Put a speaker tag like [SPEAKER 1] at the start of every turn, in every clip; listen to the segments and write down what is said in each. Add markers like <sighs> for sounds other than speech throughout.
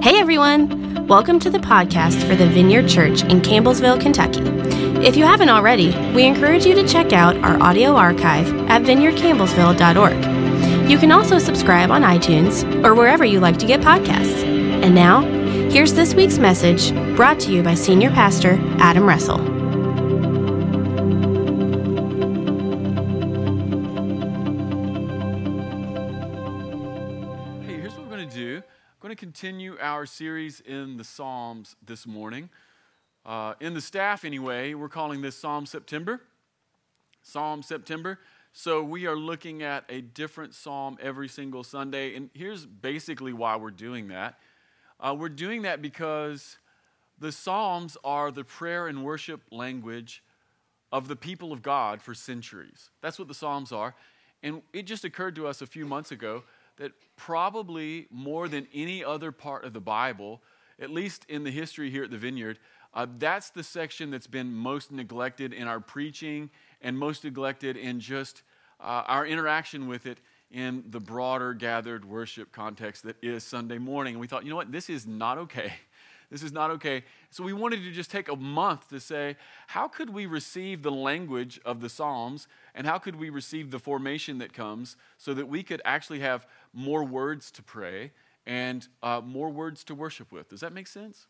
[SPEAKER 1] Hey everyone! Welcome to the podcast for the Vineyard Church in Campbellsville, Kentucky. If you haven't already, we encourage you to check out our audio archive at vineyardcampbellsville.org. You can also subscribe on iTunes or wherever you like to get podcasts. And now, here's this week's message brought to you by Senior Pastor Adam Russell.
[SPEAKER 2] Continue our series in the Psalms this morning. Uh, in the staff, anyway, we're calling this Psalm September. Psalm September. So we are looking at a different psalm every single Sunday. And here's basically why we're doing that. Uh, we're doing that because the Psalms are the prayer and worship language of the people of God for centuries. That's what the Psalms are. And it just occurred to us a few months ago that probably more than any other part of the Bible, at least in the history here at the Vineyard, uh, that's the section that's been most neglected in our preaching and most neglected in just uh, our interaction with it in the broader gathered worship context that is Sunday morning. And we thought, you know what, this is not okay. This is not okay. So we wanted to just take a month to say, how could we receive the language of the Psalms and how could we receive the formation that comes so that we could actually have more words to pray and uh, more words to worship with? Does that make sense?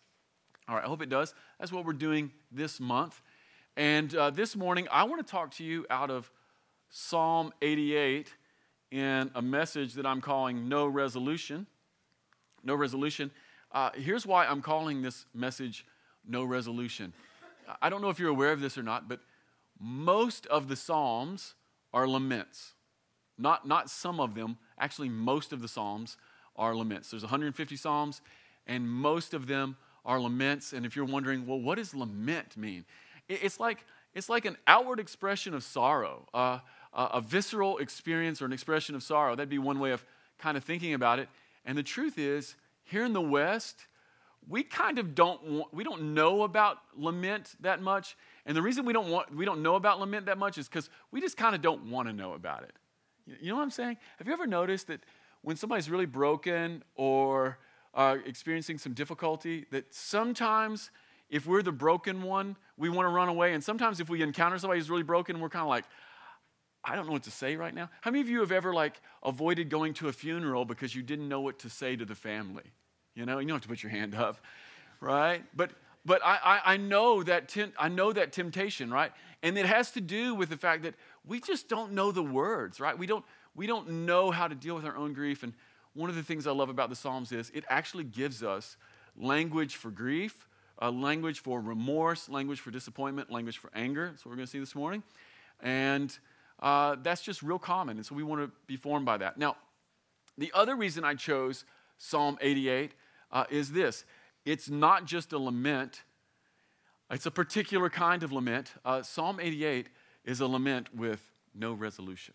[SPEAKER 2] All right, I hope it does. That's what we're doing this month. And uh, this morning, I want to talk to you out of Psalm 88 in a message that I'm calling No Resolution. No Resolution. Uh, here's why I'm calling this message No Resolution. I don't know if you're aware of this or not, but most of the Psalms are laments. Not, not some of them, actually, most of the Psalms are laments. There's 150 Psalms, and most of them are laments. And if you're wondering, well, what does lament mean? It's like, it's like an outward expression of sorrow, uh, a visceral experience or an expression of sorrow. That'd be one way of kind of thinking about it. And the truth is, here in the West, we kind of don't want, we don't know about lament that much. And the reason we don't want we don't know about lament that much is because we just kind of don't want to know about it. You know what I'm saying? Have you ever noticed that when somebody's really broken or uh, experiencing some difficulty, that sometimes if we're the broken one, we want to run away. And sometimes if we encounter somebody who's really broken, we're kind of like, I don't know what to say right now. How many of you have ever like avoided going to a funeral because you didn't know what to say to the family? You know, you don't have to put your hand up, right? But but I, I, I know that I know that temptation, right? And it has to do with the fact that we just don't know the words, right? We don't we don't know how to deal with our own grief. And one of the things I love about the Psalms is it actually gives us language for grief, language for remorse, language for disappointment, language for anger. That's what we're going to see this morning. And uh, that's just real common. And so we want to be formed by that. Now, the other reason I chose Psalm 88 uh, is this it's not just a lament, it's a particular kind of lament. Uh, Psalm 88 is a lament with no resolution.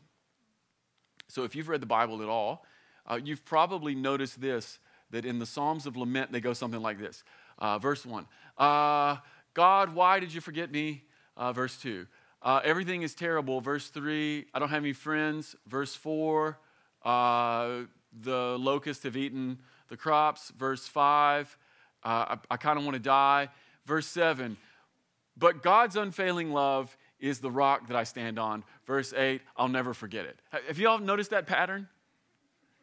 [SPEAKER 2] So if you've read the Bible at all, uh, you've probably noticed this that in the Psalms of lament, they go something like this. Uh, verse 1 uh, God, why did you forget me? Verse 2 uh, everything is terrible. Verse 3, I don't have any friends. Verse 4, uh, the locusts have eaten the crops. Verse 5, uh, I, I kind of want to die. Verse 7, but God's unfailing love is the rock that I stand on. Verse 8, I'll never forget it. Have you all noticed that pattern?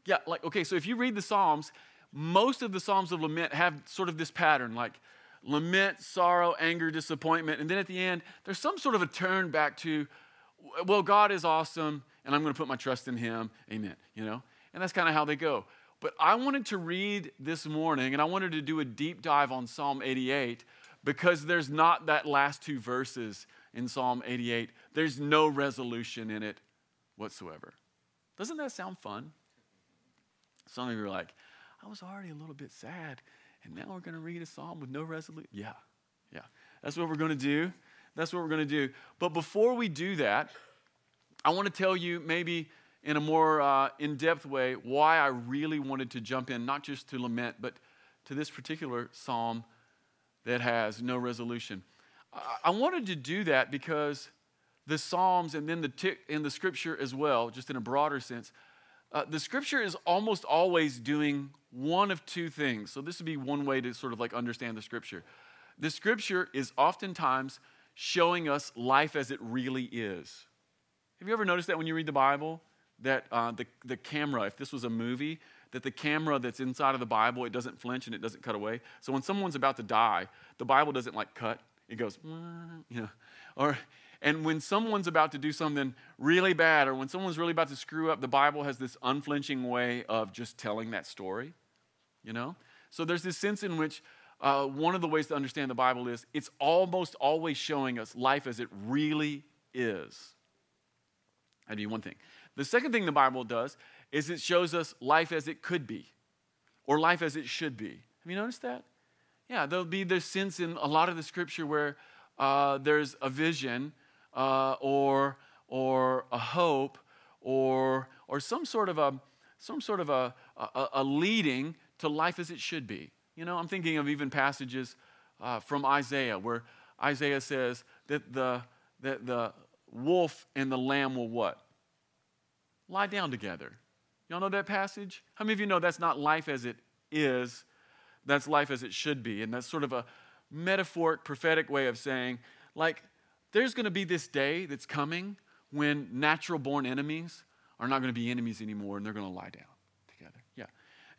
[SPEAKER 2] Yeah, like, okay, so if you read the Psalms, most of the Psalms of lament have sort of this pattern, like, lament, sorrow, anger, disappointment. And then at the end, there's some sort of a turn back to, well, God is awesome, and I'm going to put my trust in Him. Amen. You know? And that's kind of how they go. But I wanted to read this morning, and I wanted to do a deep dive on Psalm 88 because there's not that last two verses in Psalm 88. There's no resolution in it whatsoever. Doesn't that sound fun? Some of you are like, I was already a little bit sad and now we're going to read a psalm with no resolution. Yeah, yeah. That's what we're going to do. That's what we're going to do. But before we do that, I want to tell you maybe in a more uh, in depth way why I really wanted to jump in, not just to lament, but to this particular psalm that has no resolution. I wanted to do that because the Psalms and then the t- in the Scripture as well, just in a broader sense, uh, the Scripture is almost always doing one of two things. So, this would be one way to sort of like understand the scripture. The scripture is oftentimes showing us life as it really is. Have you ever noticed that when you read the Bible? That uh, the, the camera, if this was a movie, that the camera that's inside of the Bible, it doesn't flinch and it doesn't cut away. So when someone's about to die, the Bible doesn't like cut. It goes, you know. Or, and when someone's about to do something really bad or when someone's really about to screw up, the Bible has this unflinching way of just telling that story, you know? So there's this sense in which uh, one of the ways to understand the Bible is it's almost always showing us life as it really is. That'd be one thing. The second thing the Bible does is it shows us life as it could be or life as it should be. Have you noticed that? Yeah, there'll be this sense in a lot of the scripture where uh, there's a vision uh, or, or a hope or, or some sort of a, some sort of a, a, a leading to life as it should be. You know, I'm thinking of even passages uh, from Isaiah where Isaiah says that the, that the wolf and the lamb will what? Lie down together. Y'all know that passage? How many of you know that's not life as it is? That's life as it should be. And that's sort of a metaphoric, prophetic way of saying, like, there's going to be this day that's coming when natural born enemies are not going to be enemies anymore and they're going to lie down.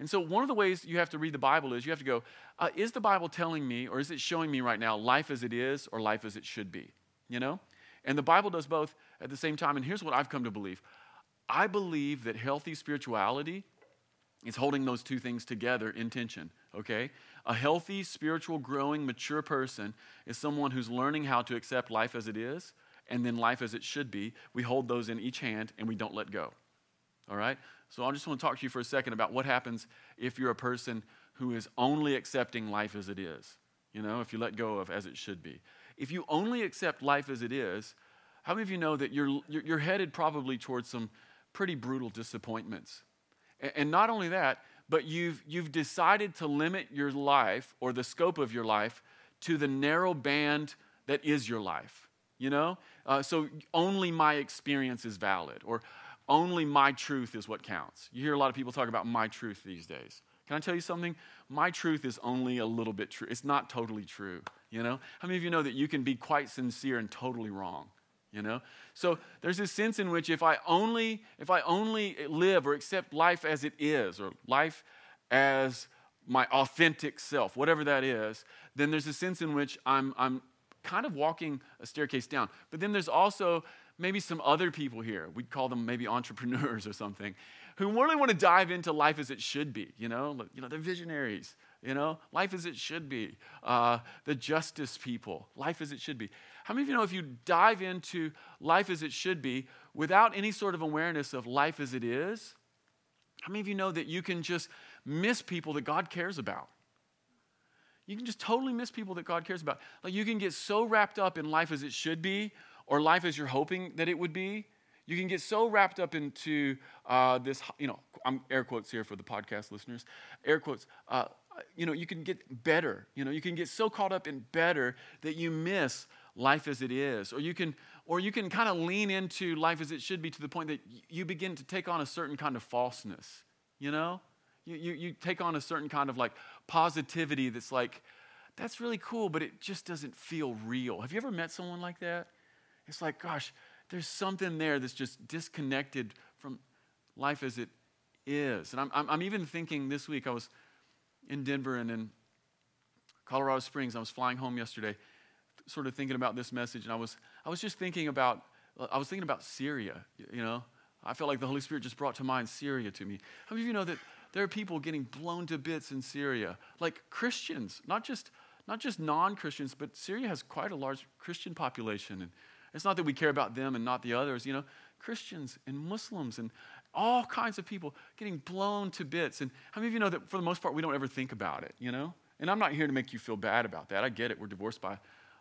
[SPEAKER 2] And so, one of the ways you have to read the Bible is you have to go, uh, is the Bible telling me or is it showing me right now life as it is or life as it should be? You know? And the Bible does both at the same time. And here's what I've come to believe I believe that healthy spirituality is holding those two things together in tension, okay? A healthy, spiritual, growing, mature person is someone who's learning how to accept life as it is and then life as it should be. We hold those in each hand and we don't let go. All right? So I just want to talk to you for a second about what happens if you're a person who is only accepting life as it is. You know, if you let go of as it should be. If you only accept life as it is, how many of you know that you're, you're headed probably towards some pretty brutal disappointments? And not only that, but you've, you've decided to limit your life or the scope of your life to the narrow band that is your life. You know? Uh, so only my experience is valid, or only my truth is what counts. You hear a lot of people talk about my truth these days. Can I tell you something? My truth is only a little bit true. It's not totally true. You know? How many of you know that you can be quite sincere and totally wrong? you know so there's this sense in which if i only if i only live or accept life as it is or life as my authentic self whatever that is then there's a sense in which i'm i'm kind of walking a staircase down but then there's also maybe some other people here we'd call them maybe entrepreneurs <laughs> or something who really want to dive into life as it should be you know you know they're visionaries you know life as it should be uh, the justice people life as it should be how many of you know if you dive into life as it should be without any sort of awareness of life as it is, how many of you know that you can just miss people that God cares about? You can just totally miss people that God cares about. Like you can get so wrapped up in life as it should be or life as you're hoping that it would be. You can get so wrapped up into uh, this, you know, I'm air quotes here for the podcast listeners, air quotes. Uh, you know, you can get better. You know, you can get so caught up in better that you miss life as it is. Or you can, or you can kind of lean into life as it should be to the point that you begin to take on a certain kind of falseness, you know? You, you, you take on a certain kind of like positivity that's like, that's really cool, but it just doesn't feel real. Have you ever met someone like that? It's like, gosh, there's something there that's just disconnected from life as it is. And I'm, I'm, I'm even thinking this week, I was in Denver and in Colorado Springs. I was flying home yesterday sort of thinking about this message, and I was, I was just thinking about, I was thinking about Syria, you know. I felt like the Holy Spirit just brought to mind Syria to me. How many of you know that there are people getting blown to bits in Syria? Like Christians, not just, not just non-Christians, but Syria has quite a large Christian population. And it's not that we care about them and not the others, you know. Christians and Muslims and all kinds of people getting blown to bits. And how many of you know that for the most part we don't ever think about it, you know? And I'm not here to make you feel bad about that. I get it. We're divorced by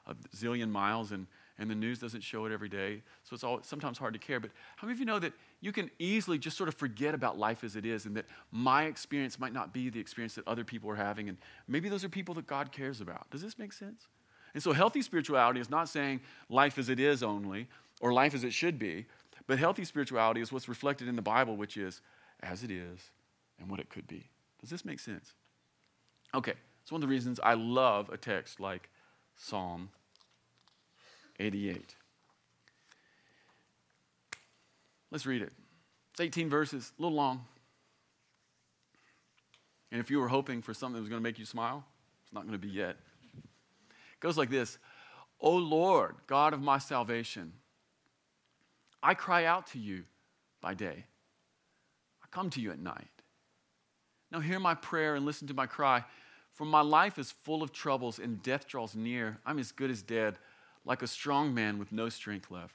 [SPEAKER 2] a zillion miles and, and the news doesn't show it every day. So it's all, sometimes hard to care. But how many of you know that you can easily just sort of forget about life as it is and that my experience might not be the experience that other people are having? And maybe those are people that God cares about. Does this make sense? And so healthy spirituality is not saying life as it is only or life as it should be, but healthy spirituality is what's reflected in the Bible, which is as it is and what it could be. Does this make sense? Okay, it's one of the reasons I love a text like Psalm 88. Let's read it. It's 18 verses, a little long. And if you were hoping for something that was going to make you smile, it's not going to be yet. It goes like this O Lord, God of my salvation, I cry out to you by day, I come to you at night. Now hear my prayer and listen to my cry. For my life is full of troubles and death draws near. I'm as good as dead, like a strong man with no strength left.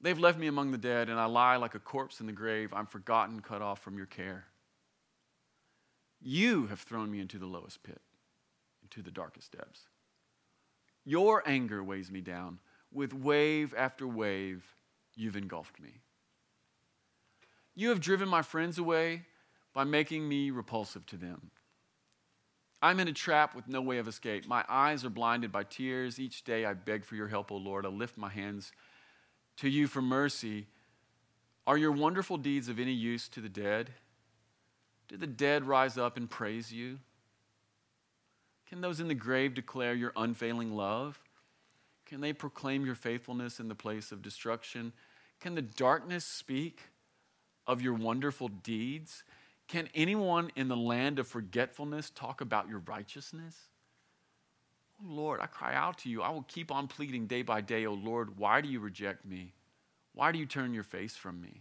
[SPEAKER 2] They've left me among the dead, and I lie like a corpse in the grave. I'm forgotten, cut off from your care. You have thrown me into the lowest pit, into the darkest depths. Your anger weighs me down. With wave after wave, you've engulfed me. You have driven my friends away by making me repulsive to them. I'm in a trap with no way of escape. My eyes are blinded by tears. Each day I beg for your help, O Lord. I lift my hands to you for mercy. Are your wonderful deeds of any use to the dead? Do the dead rise up and praise you? Can those in the grave declare your unfailing love? Can they proclaim your faithfulness in the place of destruction? Can the darkness speak of your wonderful deeds? Can anyone in the land of forgetfulness talk about your righteousness? Oh Lord, I cry out to you. I will keep on pleading day by day, Oh Lord, why do you reject me? Why do you turn your face from me?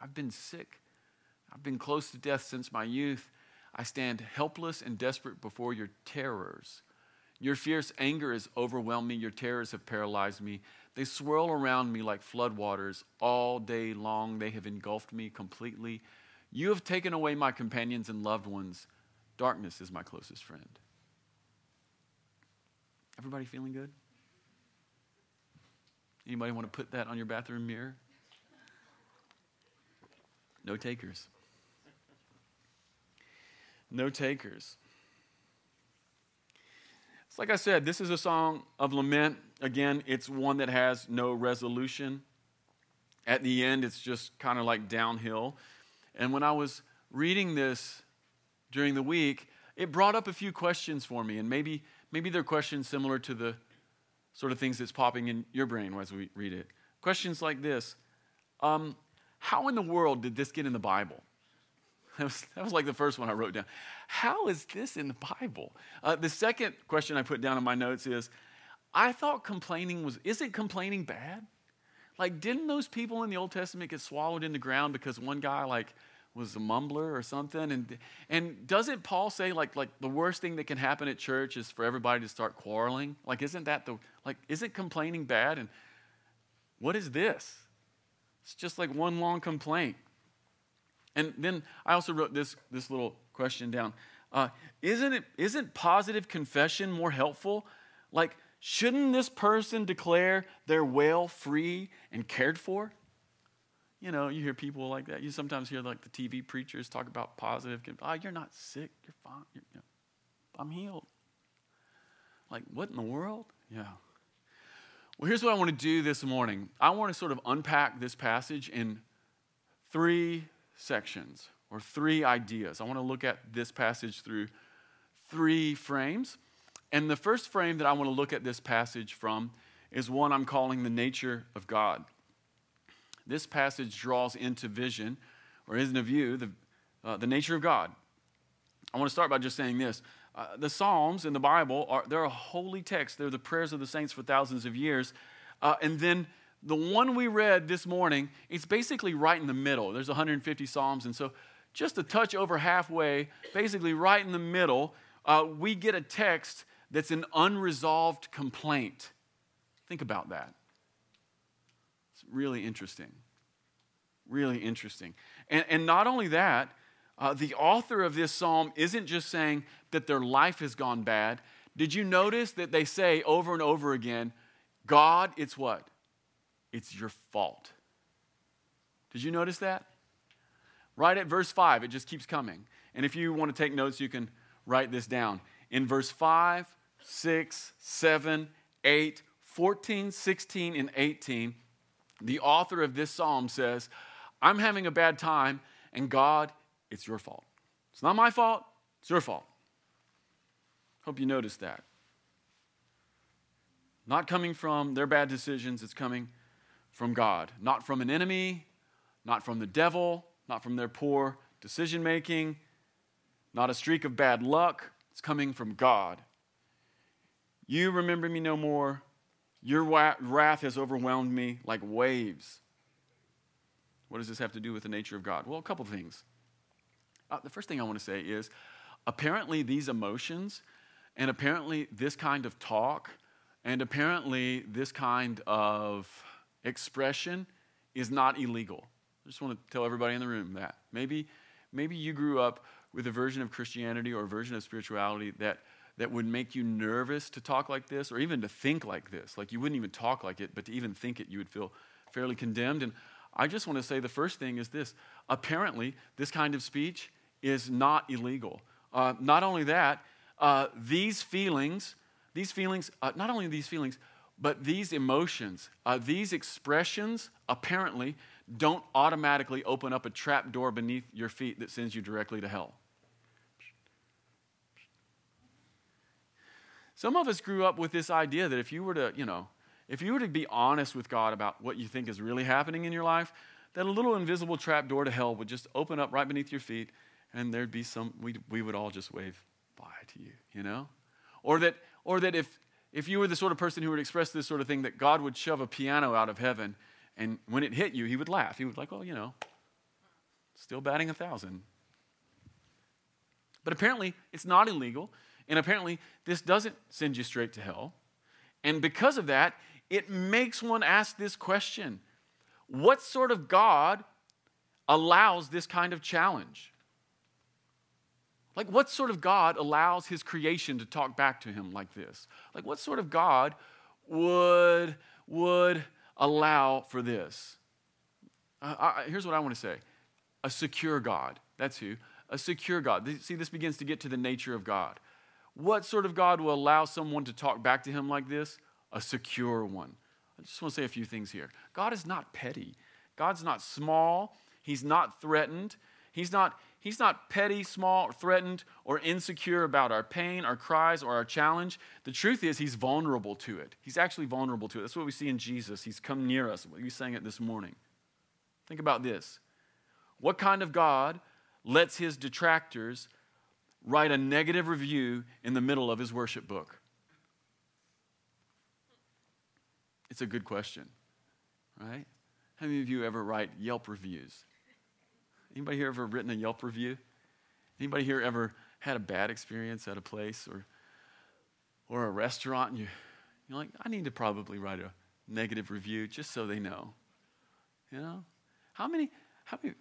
[SPEAKER 2] I've been sick. I've been close to death since my youth. I stand helpless and desperate before your terrors. Your fierce anger has overwhelmed me. Your terrors have paralyzed me. They swirl around me like floodwaters all day long. They have engulfed me completely. You have taken away my companions and loved ones. Darkness is my closest friend. Everybody feeling good? Anybody want to put that on your bathroom mirror? No takers. No takers. It's like I said, this is a song of lament. Again, it's one that has no resolution. At the end, it's just kind of like downhill. And when I was reading this during the week, it brought up a few questions for me. And maybe, maybe they're questions similar to the sort of things that's popping in your brain as we read it. Questions like this um, How in the world did this get in the Bible? That was, that was like the first one I wrote down. How is this in the Bible? Uh, the second question I put down in my notes is I thought complaining was, isn't complaining bad? Like, didn't those people in the Old Testament get swallowed in the ground because one guy, like, was a mumbler or something? And, and doesn't Paul say, like, like, the worst thing that can happen at church is for everybody to start quarreling? Like, isn't that the, like, isn't complaining bad? And what is this? It's just like one long complaint. And then I also wrote this, this little question down. Uh, isn't, it, isn't positive confession more helpful? Like, shouldn't this person declare they're well, free, and cared for? You know, you hear people like that. You sometimes hear like the TV preachers talk about positive. Oh, you're not sick. You're fine. You're, you know, I'm healed. Like, what in the world? Yeah. Well, here's what I want to do this morning. I want to sort of unpack this passage in three sections or three ideas. I want to look at this passage through three frames. And the first frame that I want to look at this passage from is one I'm calling the nature of God. This passage draws into vision, or into view, the, uh, the nature of God. I want to start by just saying this. Uh, the Psalms in the Bible are they're a holy text. They're the prayers of the saints for thousands of years. Uh, and then the one we read this morning, it's basically right in the middle. There's 150 Psalms, and so just a touch over halfway, basically right in the middle, uh, we get a text that's an unresolved complaint. Think about that. It's really interesting. Really interesting. And, and not only that, uh, the author of this psalm isn't just saying that their life has gone bad. Did you notice that they say over and over again, God, it's what? It's your fault. Did you notice that? Right at verse 5, it just keeps coming. And if you want to take notes, you can write this down. In verse 5, 6, 7, 8, 14, 16, and 18, the author of this psalm says, I'm having a bad time, and God, it's your fault. It's not my fault, it's your fault. Hope you noticed that. Not coming from their bad decisions, it's coming from God. Not from an enemy, not from the devil, not from their poor decision making, not a streak of bad luck. It's coming from God. You remember me no more. Your wrath has overwhelmed me like waves. What does this have to do with the nature of God? Well, a couple things. Uh, the first thing I want to say is apparently these emotions and apparently this kind of talk and apparently this kind of expression is not illegal. I just want to tell everybody in the room that. Maybe, maybe you grew up with a version of Christianity or a version of spirituality that, that would make you nervous to talk like this or even to think like this. Like you wouldn't even talk like it, but to even think it, you would feel fairly condemned. And I just want to say the first thing is this apparently, this kind of speech is not illegal. Uh, not only that, uh, these feelings, these feelings, uh, not only these feelings, but these emotions, uh, these expressions, apparently, don't automatically open up a trap door beneath your feet that sends you directly to hell. Some of us grew up with this idea that if you were to, you know, if you were to be honest with God about what you think is really happening in your life, that a little invisible trap door to hell would just open up right beneath your feet and there'd be some, we, we would all just wave bye to you, you know? Or that, or that if, if you were the sort of person who would express this sort of thing, that God would shove a piano out of heaven and when it hit you, he would laugh. He would like, well, you know, still batting a thousand. But apparently, it's not illegal. And apparently, this doesn't send you straight to hell. And because of that, it makes one ask this question What sort of God allows this kind of challenge? Like, what sort of God allows his creation to talk back to him like this? Like, what sort of God would, would allow for this? I, here's what I want to say a secure God. That's who. A secure God. See, this begins to get to the nature of God. What sort of God will allow someone to talk back to him like this? A secure one. I just want to say a few things here. God is not petty. God's not small. He's not threatened. He's not, he's not petty, small, threatened, or insecure about our pain, our cries, or our challenge. The truth is, he's vulnerable to it. He's actually vulnerable to it. That's what we see in Jesus. He's come near us. We sang it this morning. Think about this. What kind of God lets his detractors write a negative review in the middle of his worship book? It's a good question, right? How many of you ever write Yelp reviews? Anybody here ever written a Yelp review? Anybody here ever had a bad experience at a place or or a restaurant and you you're like, I need to probably write a negative review just so they know. You know? How many how many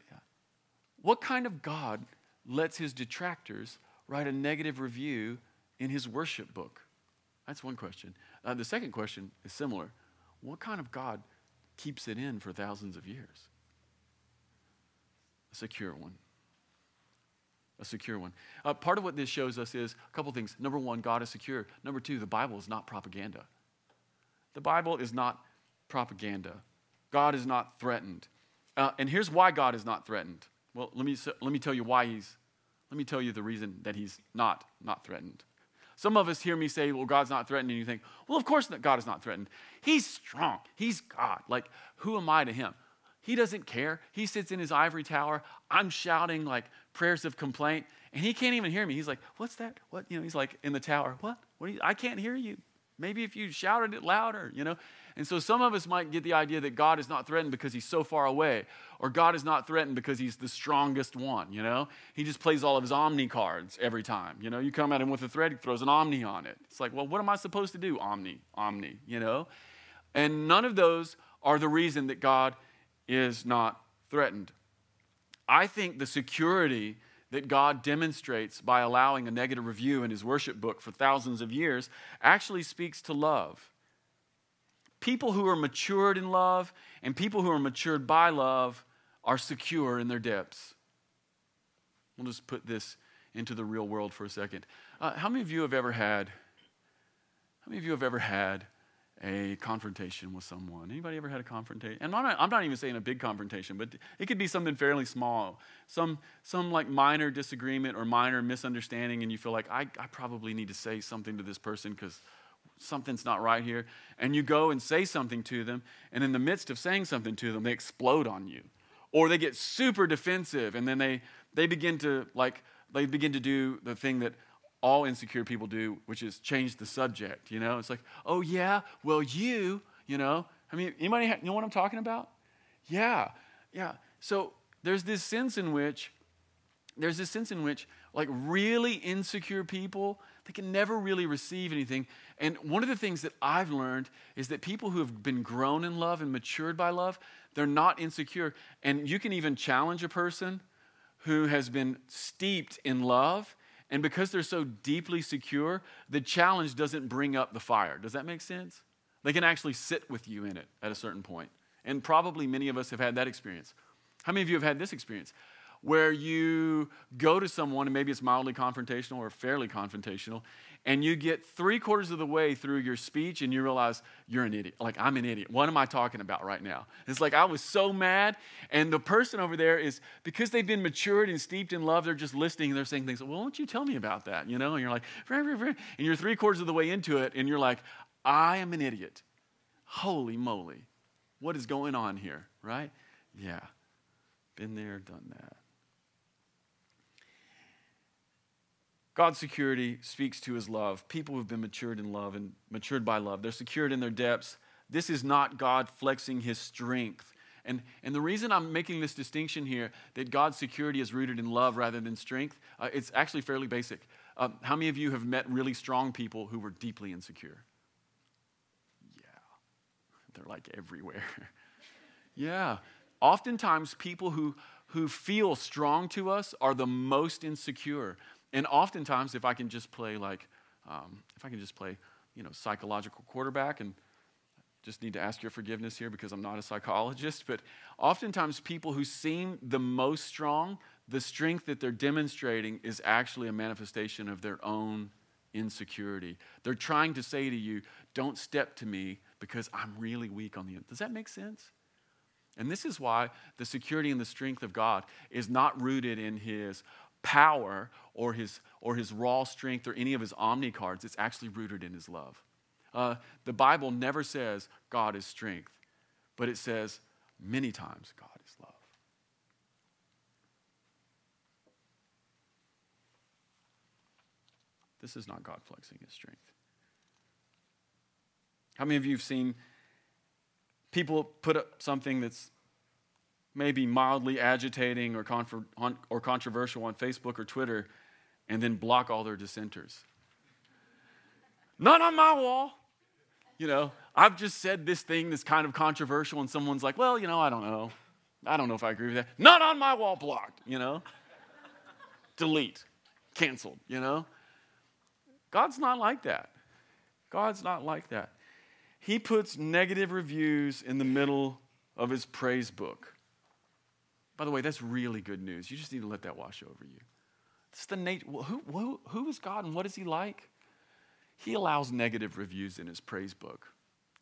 [SPEAKER 2] what kind of God lets his detractors write a negative review in his worship book? That's one question. Uh, the second question is similar. What kind of God keeps it in for thousands of years? A secure one. A secure one. Uh, part of what this shows us is a couple things. Number one, God is secure. Number two, the Bible is not propaganda. The Bible is not propaganda. God is not threatened. Uh, and here's why God is not threatened. Well, let me, let me tell you why he's, let me tell you the reason that he's not, not threatened. Some of us hear me say, well, God's not threatened, and you think, well, of course God is not threatened. He's strong. He's God. Like, who am I to him? He doesn't care. He sits in his ivory tower. I'm shouting like prayers of complaint, and he can't even hear me. He's like, "What's that? What?" You know, he's like in the tower. What? What? I can't hear you. Maybe if you shouted it louder, you know. And so some of us might get the idea that God is not threatened because he's so far away, or God is not threatened because he's the strongest one, you know? He just plays all of his Omni cards every time. You know, you come at him with a thread, he throws an Omni on it. It's like, well, what am I supposed to do? Omni, Omni, you know? And none of those are the reason that God is not threatened. I think the security that God demonstrates by allowing a negative review in his worship book for thousands of years actually speaks to love. People who are matured in love and people who are matured by love are secure in their depths. We'll just put this into the real world for a second. Uh, how many of you have ever had, how many of you have ever had a confrontation with someone. Anybody ever had a confrontation? And I'm not, I'm not even saying a big confrontation, but it could be something fairly small, some, some like minor disagreement or minor misunderstanding, and you feel like, I, I probably need to say something to this person because something's not right here. And you go and say something to them, and in the midst of saying something to them, they explode on you. Or they get super defensive, and then they, they begin to like, they begin to do the thing that all insecure people do, which is change the subject. You know, it's like, oh yeah, well you, you know. I mean, anybody ha- know what I'm talking about? Yeah, yeah. So there's this sense in which, there's this sense in which, like really insecure people, they can never really receive anything. And one of the things that I've learned is that people who have been grown in love and matured by love, they're not insecure. And you can even challenge a person who has been steeped in love and because they're so deeply secure, the challenge doesn't bring up the fire. Does that make sense? They can actually sit with you in it at a certain point. And probably many of us have had that experience. How many of you have had this experience? Where you go to someone, and maybe it's mildly confrontational or fairly confrontational, and you get three quarters of the way through your speech and you realize you're an idiot. Like, I'm an idiot. What am I talking about right now? It's like I was so mad. And the person over there is, because they've been matured and steeped in love, they're just listening and they're saying things, well, why don't you tell me about that? You know? And you're like, and you're three quarters of the way into it and you're like, I am an idiot. Holy moly. What is going on here, right? Yeah. Been there, done that. God's security speaks to his love. People who've been matured in love and matured by love, they're secured in their depths. This is not God flexing his strength. And, and the reason I'm making this distinction here, that God's security is rooted in love rather than strength, uh, it's actually fairly basic. Uh, how many of you have met really strong people who were deeply insecure? Yeah, they're like everywhere. <laughs> yeah. Oftentimes, people who, who feel strong to us are the most insecure. And oftentimes, if I can just play like, um, if I can just play, you know, psychological quarterback and just need to ask your forgiveness here because I'm not a psychologist, but oftentimes people who seem the most strong, the strength that they're demonstrating is actually a manifestation of their own insecurity. They're trying to say to you, don't step to me because I'm really weak on the end. Does that make sense? And this is why the security and the strength of God is not rooted in his power or his, or his raw strength or any of his omni cards. It's actually rooted in his love. Uh, the Bible never says God is strength, but it says many times God is love. This is not God flexing his strength. How many of you have seen people put up something that's maybe mildly agitating or, or controversial on Facebook or Twitter and then block all their dissenters. Not on my wall. You know, I've just said this thing that's kind of controversial, and someone's like, well, you know, I don't know. I don't know if I agree with that. Not on my wall, blocked, you know? Delete, canceled, you know? God's not like that. God's not like that. He puts negative reviews in the middle of his praise book. By the way, that's really good news. You just need to let that wash over you. It's the nature. Who, who, who is God and what is He like? He allows negative reviews in His praise book.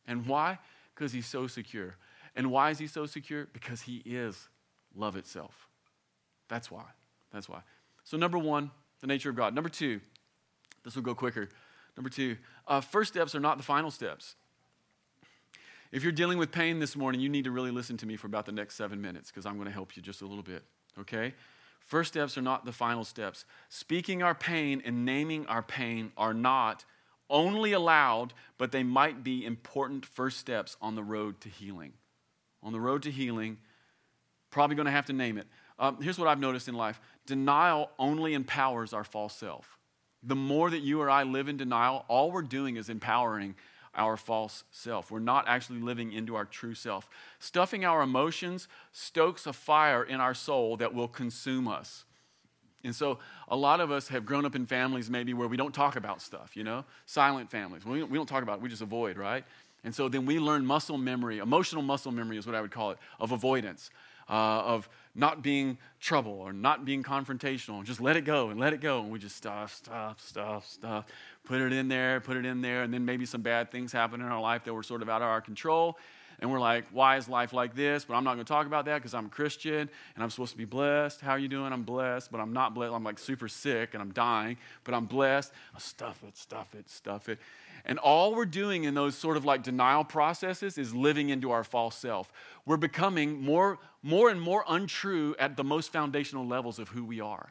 [SPEAKER 2] And why? Because He's so secure. And why is He so secure? Because He is love itself. That's why. That's why. So, number one, the nature of God. Number two, this will go quicker. Number two, uh, first steps are not the final steps. If you're dealing with pain this morning, you need to really listen to me for about the next seven minutes because I'm going to help you just a little bit, okay? First steps are not the final steps. Speaking our pain and naming our pain are not only allowed, but they might be important first steps on the road to healing. On the road to healing, probably going to have to name it. Um, here's what I've noticed in life denial only empowers our false self. The more that you or I live in denial, all we're doing is empowering our false self. We're not actually living into our true self. Stuffing our emotions stokes a fire in our soul that will consume us. And so, a lot of us have grown up in families maybe where we don't talk about stuff, you know, silent families. We don't talk about it, we just avoid, right? And so then we learn muscle memory, emotional muscle memory is what I would call it, of avoidance. uh, of not being trouble or not being confrontational. Just let it go and let it go. And we just stuff, stuff, stuff, stuff. Put it in there, put it in there. And then maybe some bad things happen in our life that were sort of out of our control. And we're like, why is life like this? But I'm not going to talk about that because I'm a Christian and I'm supposed to be blessed. How are you doing? I'm blessed, but I'm not blessed. I'm like super sick and I'm dying, but I'm blessed. Oh, stuff it, stuff it, stuff it. And all we're doing in those sort of like denial processes is living into our false self. We're becoming more, more and more untrue at the most foundational levels of who we are.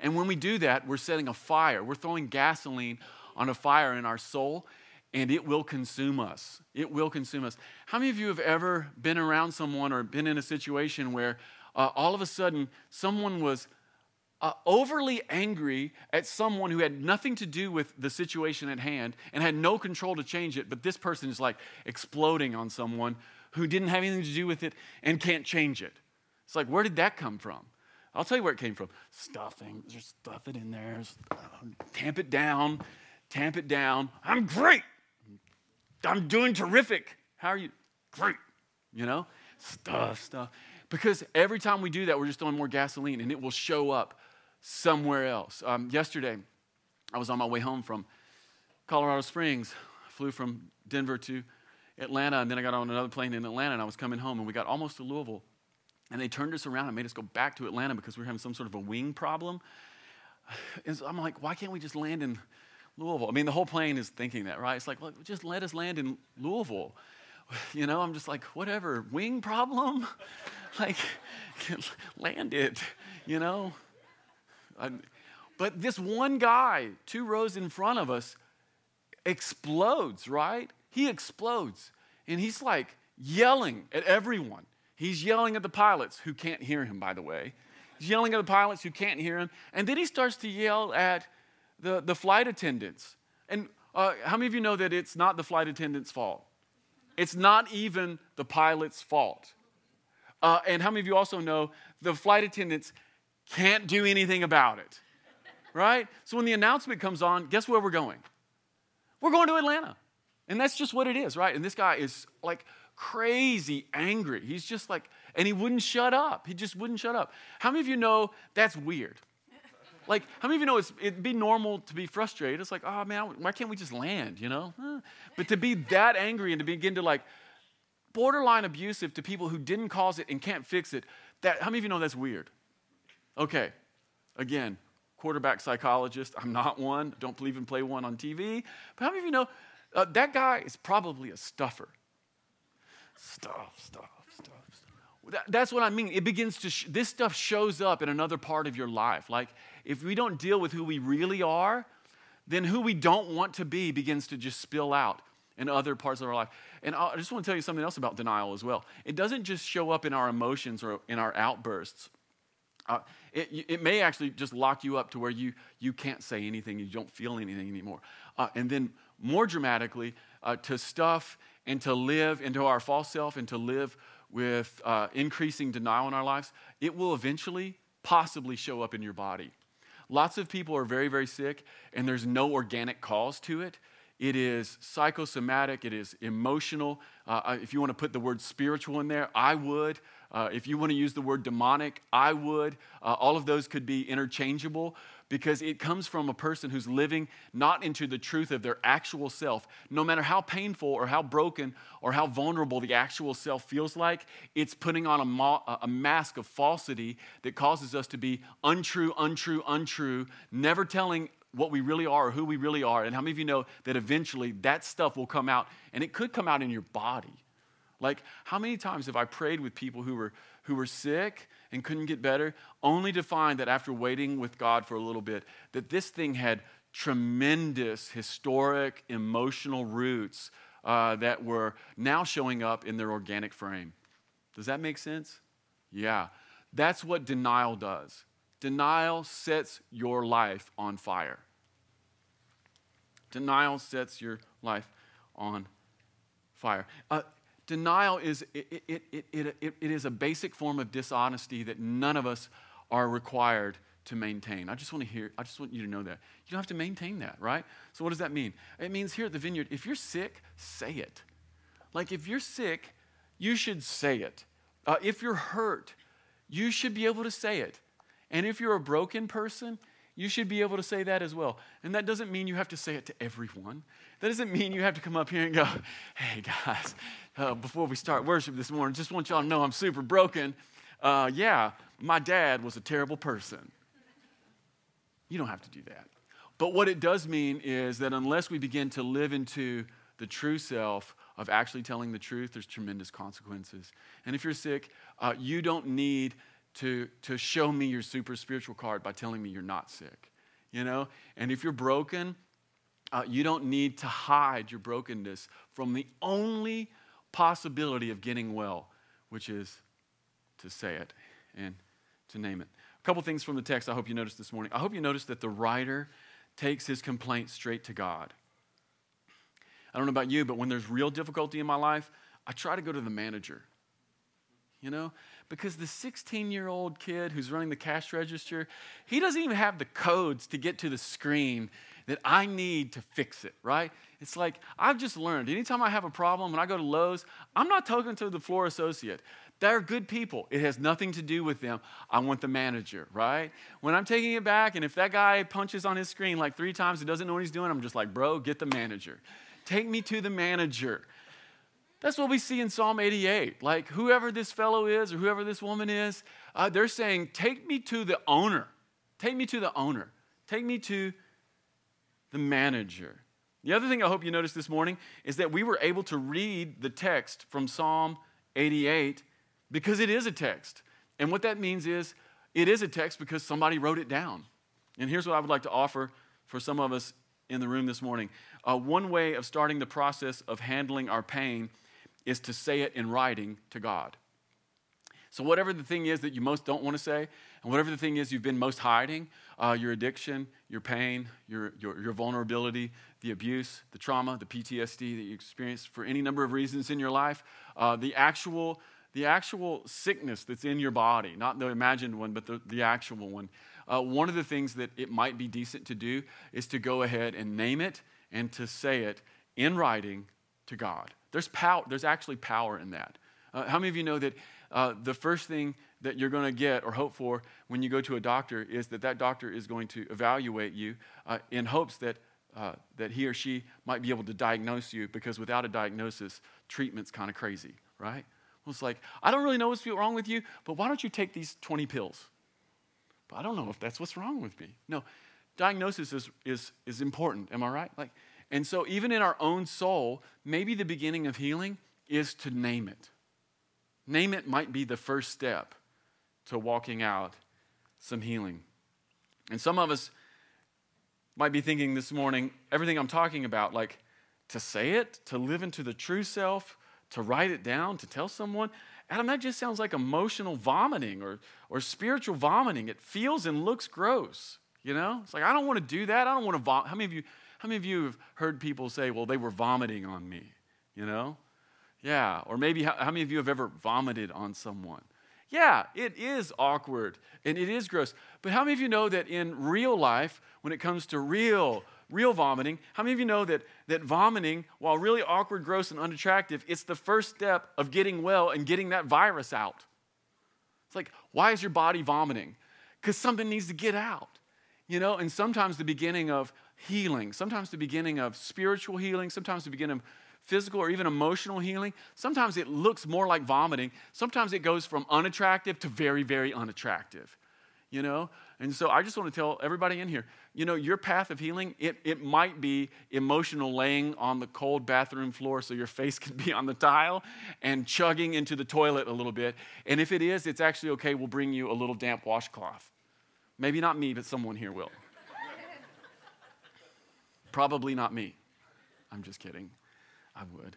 [SPEAKER 2] And when we do that, we're setting a fire. We're throwing gasoline on a fire in our soul, and it will consume us. It will consume us. How many of you have ever been around someone or been in a situation where uh, all of a sudden someone was uh, overly angry at someone who had nothing to do with the situation at hand and had no control to change it, but this person is like exploding on someone who didn't have anything to do with it and can't change it. It's like, where did that come from? I'll tell you where it came from. Stuffing, just stuff it in there, tamp it down, tamp it down. I'm great. I'm doing terrific. How are you? Great. You know, stuff, stuff. Because every time we do that, we're just throwing more gasoline and it will show up somewhere else. Um, yesterday, I was on my way home from Colorado Springs. Flew from Denver to Atlanta, and then I got on another plane in Atlanta, and I was coming home, and we got almost to Louisville. And they turned us around and made us go back to Atlanta because we were having some sort of a wing problem. <sighs> And so I'm like, why can't we just land in Louisville? I mean, the whole plane is thinking that, right? It's like, look, just let us land in Louisville. <laughs> You know, I'm just like, whatever, wing problem? <laughs> like, <laughs> land it, you know? But this one guy, two rows in front of us, explodes, right? He explodes. And he's like yelling at everyone. He's yelling at the pilots who can't hear him, by the way. He's yelling at the pilots who can't hear him. And then he starts to yell at the, the flight attendants. And uh, how many of you know that it's not the flight attendant's fault? It's not even the pilot's fault. Uh, and how many of you also know the flight attendants can't do anything about it. Right? So when the announcement comes on, guess where we're going? We're going to Atlanta. And that's just what it is, right? And this guy is like crazy angry. He's just like, and he wouldn't shut up. He just wouldn't shut up. How many of you know that's weird? Like, how many of you know it's it'd be normal to be frustrated? It's like, oh man, why can't we just land, you know? But to be that angry and to begin to like borderline abusive to people who didn't cause it and can't fix it, that, how many of you know that's weird? Okay, again, quarterback psychologist. I'm not one. Don't believe in play one on TV. But how many of you know uh, that guy is probably a stuffer? Stuff, stuff, that's what I mean. It begins to, sh- this stuff shows up in another part of your life. Like, if we don't deal with who we really are, then who we don't want to be begins to just spill out in other parts of our life. And I just want to tell you something else about denial as well. It doesn't just show up in our emotions or in our outbursts. Uh, it, it, may actually just lock you up to where you, you can't say anything, you don't feel anything anymore. Uh, and then, more dramatically, uh, to stuff and to live into our false self and to live with uh, increasing denial in our lives, it will eventually possibly show up in your body. Lots of people are very, very sick, and there's no organic cause to it. It is psychosomatic, it is emotional. Uh, if you want to put the word spiritual in there, I would. Uh, if you want to use the word demonic, I would. Uh, all of those could be interchangeable because it comes from a person who's living not into the truth of their actual self. No matter how painful or how broken or how vulnerable the actual self feels like, it's putting on a, a mask of falsity that causes us to be untrue, untrue, untrue, never telling what we really are or who we really are. And how many of you know that eventually that stuff will come out and it could come out in your body? Like, how many times have I prayed with people who were, who were sick and couldn't get better, only to find that after waiting with God for a little bit, that this thing had tremendous historic, emotional roots uh, that were now showing up in their organic frame? Does that make sense? Yeah. That's what denial does. Denial sets your life on fire. Denial sets your life on fire. Uh, denial is it, it, it, it, it is a basic form of dishonesty that none of us are required to maintain. I just want to hear, I just want you to know that. You don't have to maintain that, right? So what does that mean? It means here at the vineyard, if you're sick, say it. Like if you're sick, you should say it. Uh, if you're hurt, you should be able to say it. And if you're a broken person, you should be able to say that as well. And that doesn't mean you have to say it to everyone. That doesn't mean you have to come up here and go, hey guys, uh, before we start worship this morning, just want y'all to know I'm super broken. Uh, yeah, my dad was a terrible person. You don't have to do that. But what it does mean is that unless we begin to live into the true self of actually telling the truth, there's tremendous consequences. And if you're sick, uh, you don't need to, to show me your super spiritual card by telling me you're not sick. You know? And if you're broken, uh, you don't need to hide your brokenness from the only possibility of getting well, which is to say it and to name it. A couple things from the text I hope you noticed this morning. I hope you noticed that the writer takes his complaint straight to God. I don't know about you, but when there's real difficulty in my life, I try to go to the manager. You know, because the 16 year old kid who's running the cash register, he doesn't even have the codes to get to the screen that I need to fix it, right? It's like I've just learned anytime I have a problem and I go to Lowe's, I'm not talking to the floor associate. They're good people. It has nothing to do with them. I want the manager, right? When I'm taking it back, and if that guy punches on his screen like three times and doesn't know what he's doing, I'm just like, bro, get the manager. Take me to the manager. That's what we see in Psalm 88. Like, whoever this fellow is or whoever this woman is, uh, they're saying, Take me to the owner. Take me to the owner. Take me to the manager. The other thing I hope you noticed this morning is that we were able to read the text from Psalm 88 because it is a text. And what that means is it is a text because somebody wrote it down. And here's what I would like to offer for some of us in the room this morning. Uh, one way of starting the process of handling our pain is to say it in writing to God. So, whatever the thing is that you most don't want to say, and whatever the thing is you've been most hiding uh, your addiction, your pain, your, your, your, vulnerability, the abuse, the trauma, the PTSD that you experienced for any number of reasons in your life, uh, the, actual, the actual sickness that's in your body, not the imagined one, but the, the actual one. Uh, one of the things that it might be decent to do is to go ahead and name it and to say it in writing to God. There's, power, there's actually power in that. Uh, how many of you know that uh, the first thing that you're going to get or hope for when you go to a doctor is that that doctor is going to evaluate you uh, in hopes that, uh, that he or she might be able to diagnose you because without a diagnosis, treatment's kind of crazy, right? Well, it's like, I don't really know what's wrong with you, but why don't you take these 20 pills? But I don't know if that's what's wrong with me. No, diagnosis is, is, is important, am I right? Like, and so, even in our own soul, maybe the beginning of healing is to name it. Name it might be the first step to walking out some healing. And some of us might be thinking this morning, everything I'm talking about, like to say it, to live into the true self, to write it down, to tell someone. Adam, that just sounds like emotional vomiting or, or spiritual vomiting. It feels and looks gross. You know? It's like, I don't want to do that. I don't want to vomit. How many of you how many of you have heard people say, well, they were vomiting on me? You know? Yeah. Or maybe how, how many of you have ever vomited on someone? Yeah, it is awkward and it is gross. But how many of you know that in real life, when it comes to real, real vomiting, how many of you know that, that vomiting, while really awkward, gross, and unattractive, it's the first step of getting well and getting that virus out? It's like, why is your body vomiting? Because something needs to get out. You know, and sometimes the beginning of healing, sometimes the beginning of spiritual healing, sometimes the beginning of physical or even emotional healing. Sometimes it looks more like vomiting. Sometimes it goes from unattractive to very, very unattractive. You know? And so I just want to tell everybody in here, you know, your path of healing, it, it might be emotional laying on the cold bathroom floor so your face <laughs> can be on the tile and chugging into the toilet a little bit. And if it is, it's actually okay. We'll bring you a little damp washcloth. Maybe not me, but someone here will. <laughs> Probably not me. I'm just kidding. I would.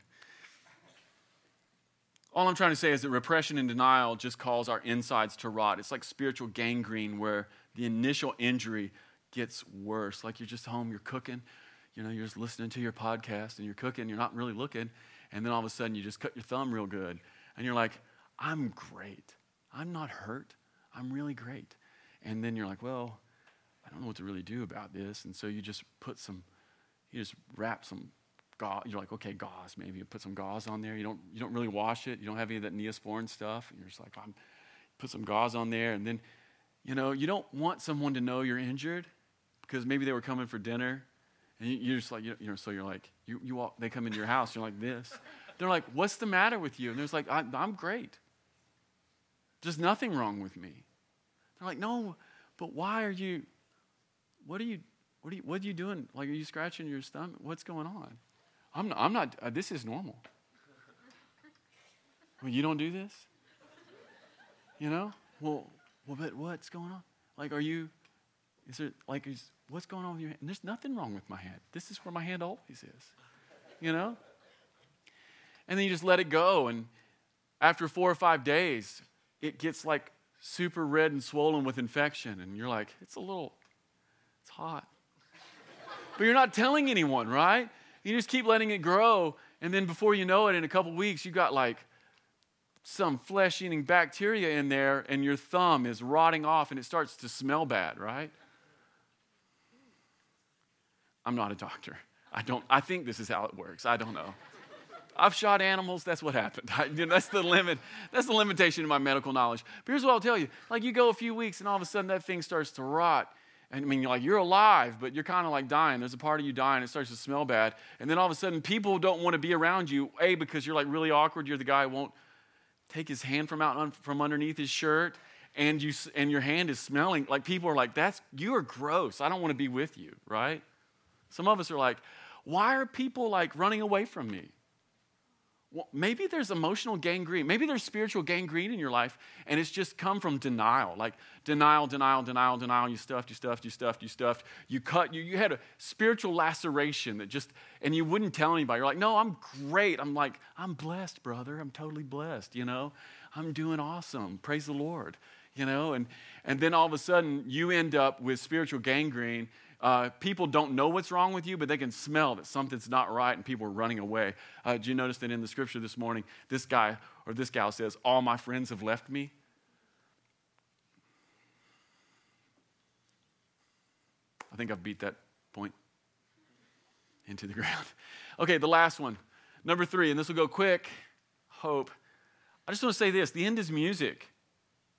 [SPEAKER 2] All I'm trying to say is that repression and denial just cause our insides to rot. It's like spiritual gangrene where the initial injury gets worse. Like you're just home, you're cooking, you know, you're just listening to your podcast and you're cooking, you're not really looking, and then all of a sudden you just cut your thumb real good. And you're like, I'm great. I'm not hurt. I'm really great. And then you're like, well, I don't know what to really do about this. And so you just put some you just wrap some gauze. You're like, okay, gauze. Maybe you put some gauze on there. You don't, you don't really wash it. You don't have any of that Neosporin stuff. And you're just like, I'm, put some gauze on there. And then, you know, you don't want someone to know you're injured because maybe they were coming for dinner. And you, are just like, you know, so you're like, you, you walk, they come into your house, you're like this. They're like, what's the matter with you? And there's like, I, I'm great. There's nothing wrong with me. They're like, no, but why are you, what are you, what are you, what are you doing? Like, are you scratching your stomach? What's going on? I'm not, I'm not uh, this is normal. Well, you don't do this? You know? Well, well, but what's going on? Like, are you, is there, like, is, what's going on with your hand? And there's nothing wrong with my hand. This is where my hand always is. You know? And then you just let it go. And after four or five days, it gets like super red and swollen with infection. And you're like, it's a little, it's hot. but you're not telling anyone, right? You just keep letting it grow. And then before you know it, in a couple weeks, you got like some flesh eating bacteria in there, and your thumb is rotting off and it starts to smell bad, right? I'm not a doctor. I don't I think this is how it works. I don't know. I've shot animals. That's what happened. <laughs> I, you know, that's the limit. That's the limitation of my medical knowledge. But here's what I'll tell you: like you go a few weeks, and all of a sudden that thing starts to rot. And I mean, like you're alive, but you're kind of like dying. There's a part of you dying. It starts to smell bad, and then all of a sudden people don't want to be around you. A because you're like really awkward. You're the guy who won't take his hand from out from underneath his shirt, and you and your hand is smelling like people are like that's you are gross. I don't want to be with you, right? Some of us are like, why are people like running away from me? Well, maybe there's emotional gangrene. Maybe there's spiritual gangrene in your life, and it's just come from denial. Like denial, denial, denial, denial. You stuffed, you stuffed, you stuffed, you stuffed. You cut, you, you had a spiritual laceration that just, and you wouldn't tell anybody. You're like, no, I'm great. I'm like, I'm blessed, brother. I'm totally blessed, you know? I'm doing awesome. Praise the Lord, you know? And, and then all of a sudden, you end up with spiritual gangrene uh, people don't know what's wrong with you, but they can smell that something's not right and people are running away. Uh, did you notice that in the scripture this morning, this guy or this gal says, All my friends have left me? I think I've beat that point into the <laughs> ground. Okay, the last one. Number three, and this will go quick. Hope. I just want to say this the end is music.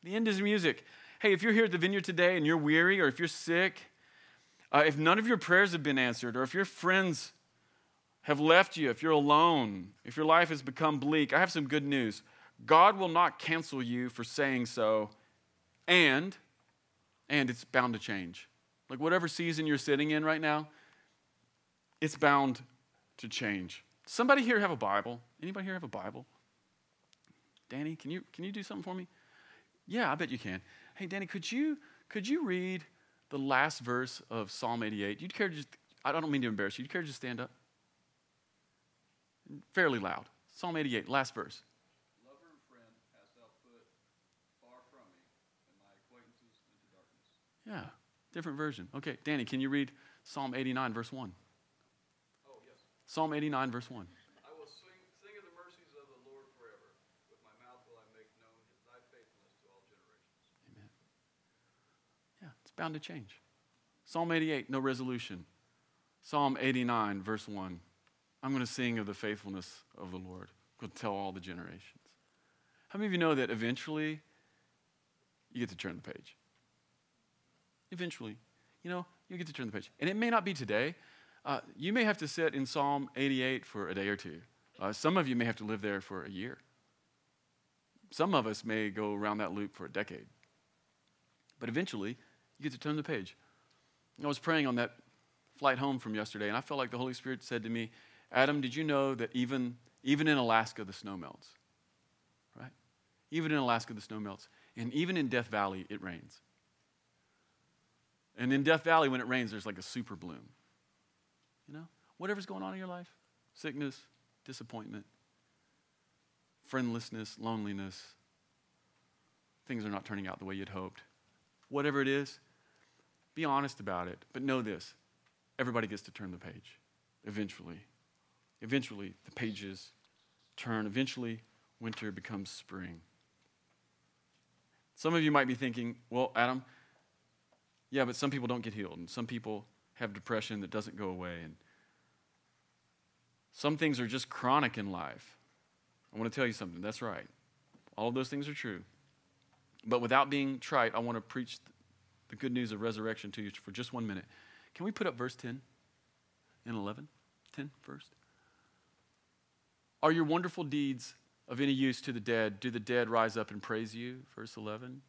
[SPEAKER 2] The end is music. Hey, if you're here at the vineyard today and you're weary or if you're sick, uh, if none of your prayers have been answered, or if your friends have left you, if you're alone, if your life has become bleak, I have some good news. God will not cancel you for saying so, and and it's bound to change. Like whatever season you're sitting in right now, it's bound to change. Somebody here have a Bible? Anybody here have a Bible? Danny, can you can you do something for me? Yeah, I bet you can. Hey, Danny, could you could you read the last verse of Psalm 88. You'd care to just, I don't mean to embarrass you, you'd care to just stand up? Fairly loud. Psalm 88, last verse.
[SPEAKER 3] Lover and friend hast thou put far from me, and my acquaintances into darkness.
[SPEAKER 2] Yeah, different version. Okay, Danny, can you read Psalm 89, verse 1?
[SPEAKER 3] Oh, yes.
[SPEAKER 2] Psalm 89, verse 1. Bound to change. Psalm 88, no resolution. Psalm 89, verse 1. I'm going to sing of the faithfulness of the Lord. I'm going to tell all the generations. How many of you know that eventually you get to turn the page? Eventually. You know, you get to turn the page. And it may not be today. Uh, you may have to sit in Psalm 88 for a day or two. Uh, some of you may have to live there for a year. Some of us may go around that loop for a decade. But eventually, you get to turn the page. I was praying on that flight home from yesterday, and I felt like the Holy Spirit said to me, Adam, did you know that even, even in Alaska the snow melts? Right? Even in Alaska the snow melts. And even in Death Valley it rains. And in Death Valley, when it rains, there's like a super bloom. You know? Whatever's going on in your life sickness, disappointment, friendlessness, loneliness, things are not turning out the way you'd hoped. Whatever it is, be honest about it, but know this everybody gets to turn the page eventually. Eventually, the pages turn. Eventually, winter becomes spring. Some of you might be thinking, well, Adam, yeah, but some people don't get healed, and some people have depression that doesn't go away. And Some things are just chronic in life. I want to tell you something. That's right. All of those things are true. But without being trite, I want to preach the good news of resurrection to you for just one minute. Can we put up verse 10 and 11? 10 first. Are your wonderful deeds of any use to the dead? Do the dead rise up and praise you? Verse 11.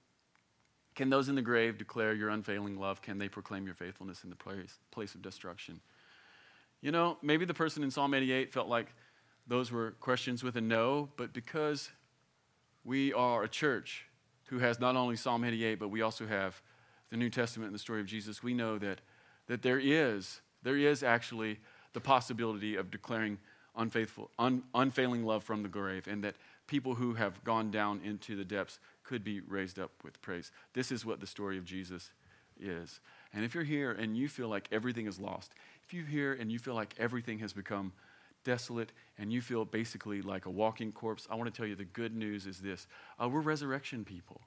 [SPEAKER 2] Can those in the grave declare your unfailing love? Can they proclaim your faithfulness in the place, place of destruction? You know, maybe the person in Psalm 88 felt like those were questions with a no, but because we are a church who has not only Psalm 88, but we also have the New Testament and the story of Jesus, we know that, that there is, there is actually the possibility of declaring unfaithful, un, unfailing love from the grave, and that people who have gone down into the depths could be raised up with praise. This is what the story of Jesus is. And if you're here and you feel like everything is lost, if you're here and you feel like everything has become desolate and you feel basically like a walking corpse, I want to tell you the good news is this uh, we're resurrection people.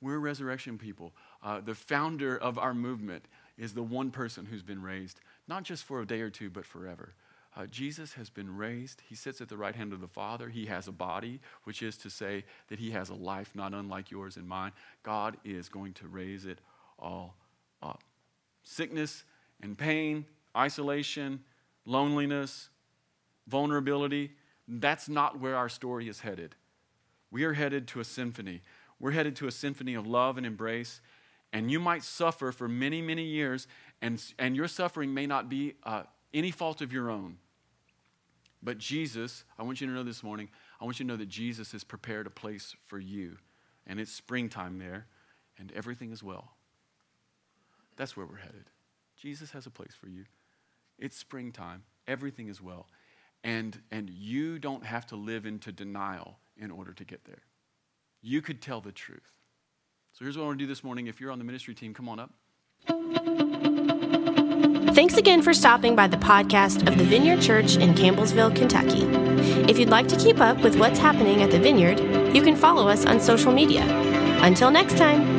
[SPEAKER 2] We're resurrection people. Uh, the founder of our movement is the one person who's been raised, not just for a day or two, but forever. Uh, Jesus has been raised. He sits at the right hand of the Father. He has a body, which is to say that he has a life not unlike yours and mine. God is going to raise it all up. Sickness and pain, isolation, loneliness, vulnerability, that's not where our story is headed. We are headed to a symphony. We're headed to a symphony of love and embrace. And you might suffer for many, many years, and, and your suffering may not be uh, any fault of your own. But Jesus, I want you to know this morning, I want you to know that Jesus has prepared a place for you. And it's springtime there, and everything is well. That's where we're headed. Jesus has a place for you. It's springtime, everything is well. And, and you don't have to live into denial in order to get there. You could tell the truth. So here's what I want to do this morning. If you're on the ministry team, come on up.
[SPEAKER 1] Thanks again for stopping by the podcast of the Vineyard Church in Campbellsville, Kentucky. If you'd like to keep up with what's happening at the Vineyard, you can follow us on social media. Until next time.